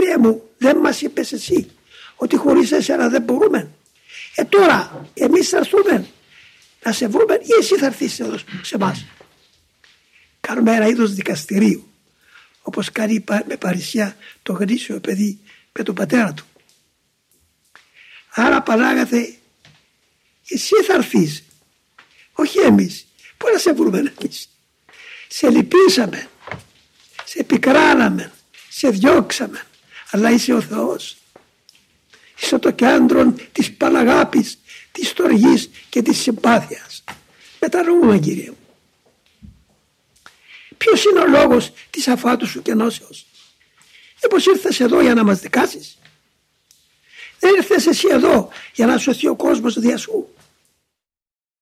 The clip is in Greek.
Κύριε μου δεν μας είπες εσύ ότι χωρίς εσένα δεν μπορούμε. Ε τώρα εμείς θα έρθουμε να σε βρούμε ή εσύ θα έρθεις εδώ σε εμάς. Κάνουμε ένα είδος δικαστηρίου όπως κάνει με παρησιά το γνήσιο παιδί με τον πατέρα του. Άρα Πανάγαθε εσύ θα έρθεις όχι εμείς. Πού να σε βρούμε εμείς; Σε λυπήσαμε, σε επικράναμε, σε διώξαμε, αλλά είσαι ο Θεός. Είσαι το κέντρο της Παναγάπης, της στοργής και της συμπάθειας. Μετανοούμε Κύριε μου. Ποιος είναι ο λόγος της αφάτους σου και νόσεως; Μήπως ήρθες εδώ για να μας δικάσεις; Δεν ήρθες εσύ εδώ για να σωθεί ο κόσμος δια σου;